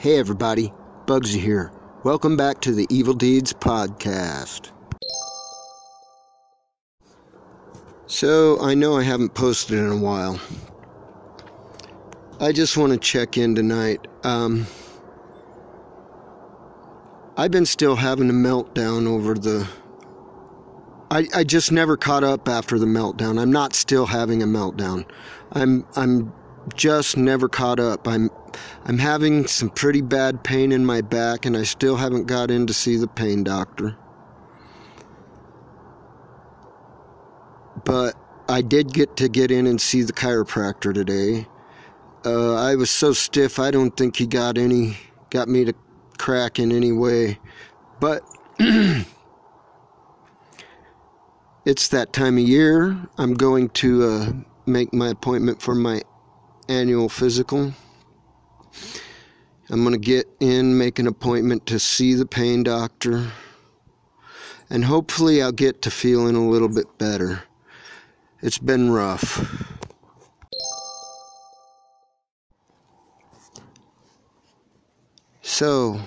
Hey everybody, Bugsy here. Welcome back to the Evil Deeds Podcast. So, I know I haven't posted in a while. I just want to check in tonight. Um, I've been still having a meltdown over the. I, I just never caught up after the meltdown. I'm not still having a meltdown. I'm I'm just never caught up. I'm I'm having some pretty bad pain in my back and I still haven't got in to see the pain doctor. But I did get to get in and see the chiropractor today. Uh, I was so stiff I don't think he got any got me to crack in any way. But it's that time of year. I'm going to uh, make my appointment for my annual physical. I'm going to get in, make an appointment to see the pain doctor, and hopefully I'll get to feeling a little bit better. It's been rough. So,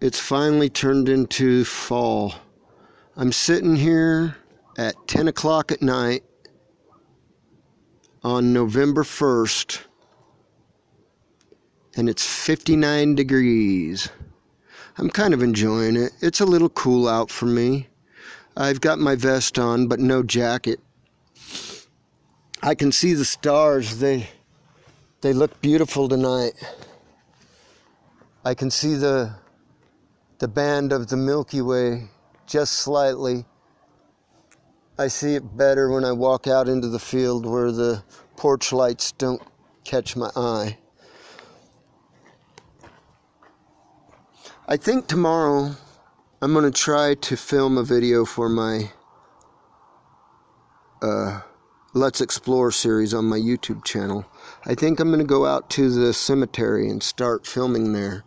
it's finally turned into fall. I'm sitting here at 10 o'clock at night on November 1st and it's 59 degrees. I'm kind of enjoying it. It's a little cool out for me. I've got my vest on, but no jacket. I can see the stars. They they look beautiful tonight. I can see the the band of the Milky Way just slightly. I see it better when I walk out into the field where the porch lights don't catch my eye. I think tomorrow I'm going to try to film a video for my uh, Let's Explore series on my YouTube channel. I think I'm going to go out to the cemetery and start filming there.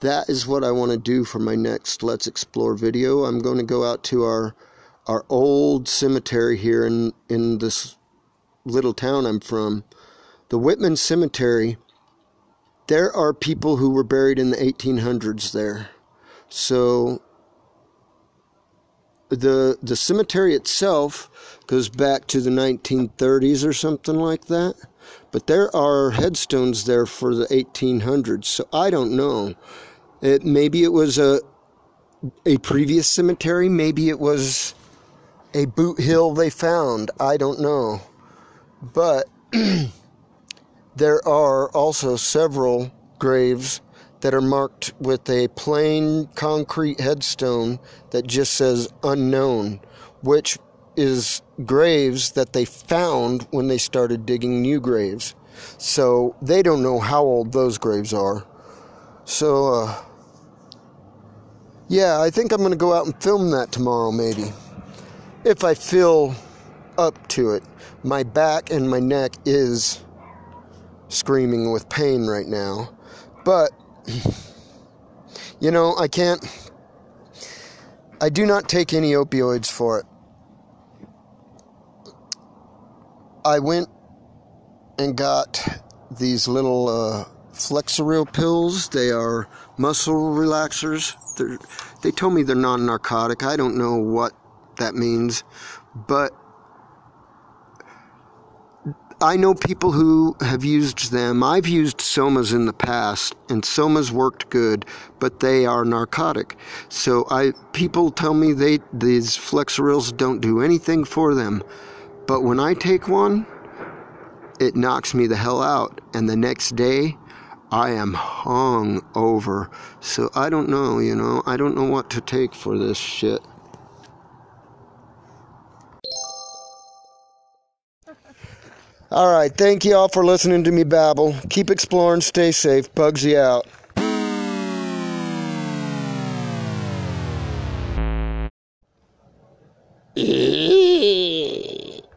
That is what I want to do for my next Let's Explore video. I'm going to go out to our our old cemetery here in in this little town I'm from. The Whitman Cemetery there are people who were buried in the 1800s there. So the the cemetery itself goes back to the 1930s or something like that. But there are headstones there for the 1800s. So I don't know. It maybe it was a a previous cemetery, maybe it was a boot hill they found. I don't know. But There are also several graves that are marked with a plain concrete headstone that just says unknown, which is graves that they found when they started digging new graves. So they don't know how old those graves are. So, uh, yeah, I think I'm going to go out and film that tomorrow, maybe. If I feel up to it. My back and my neck is screaming with pain right now. But, you know, I can't. I do not take any opioids for it. I went and got these little uh, Flexeril pills. They are muscle relaxers. They're, they told me they're non narcotic. I don't know what that means, but I know people who have used them. I've used somas in the past, and somas worked good, but they are narcotic. So I people tell me they these Flexerils don't do anything for them, but when I take one, it knocks me the hell out, and the next day. I am hung over. So I don't know, you know, I don't know what to take for this shit. All right. Thank you all for listening to me babble. Keep exploring. Stay safe. Bugsy out.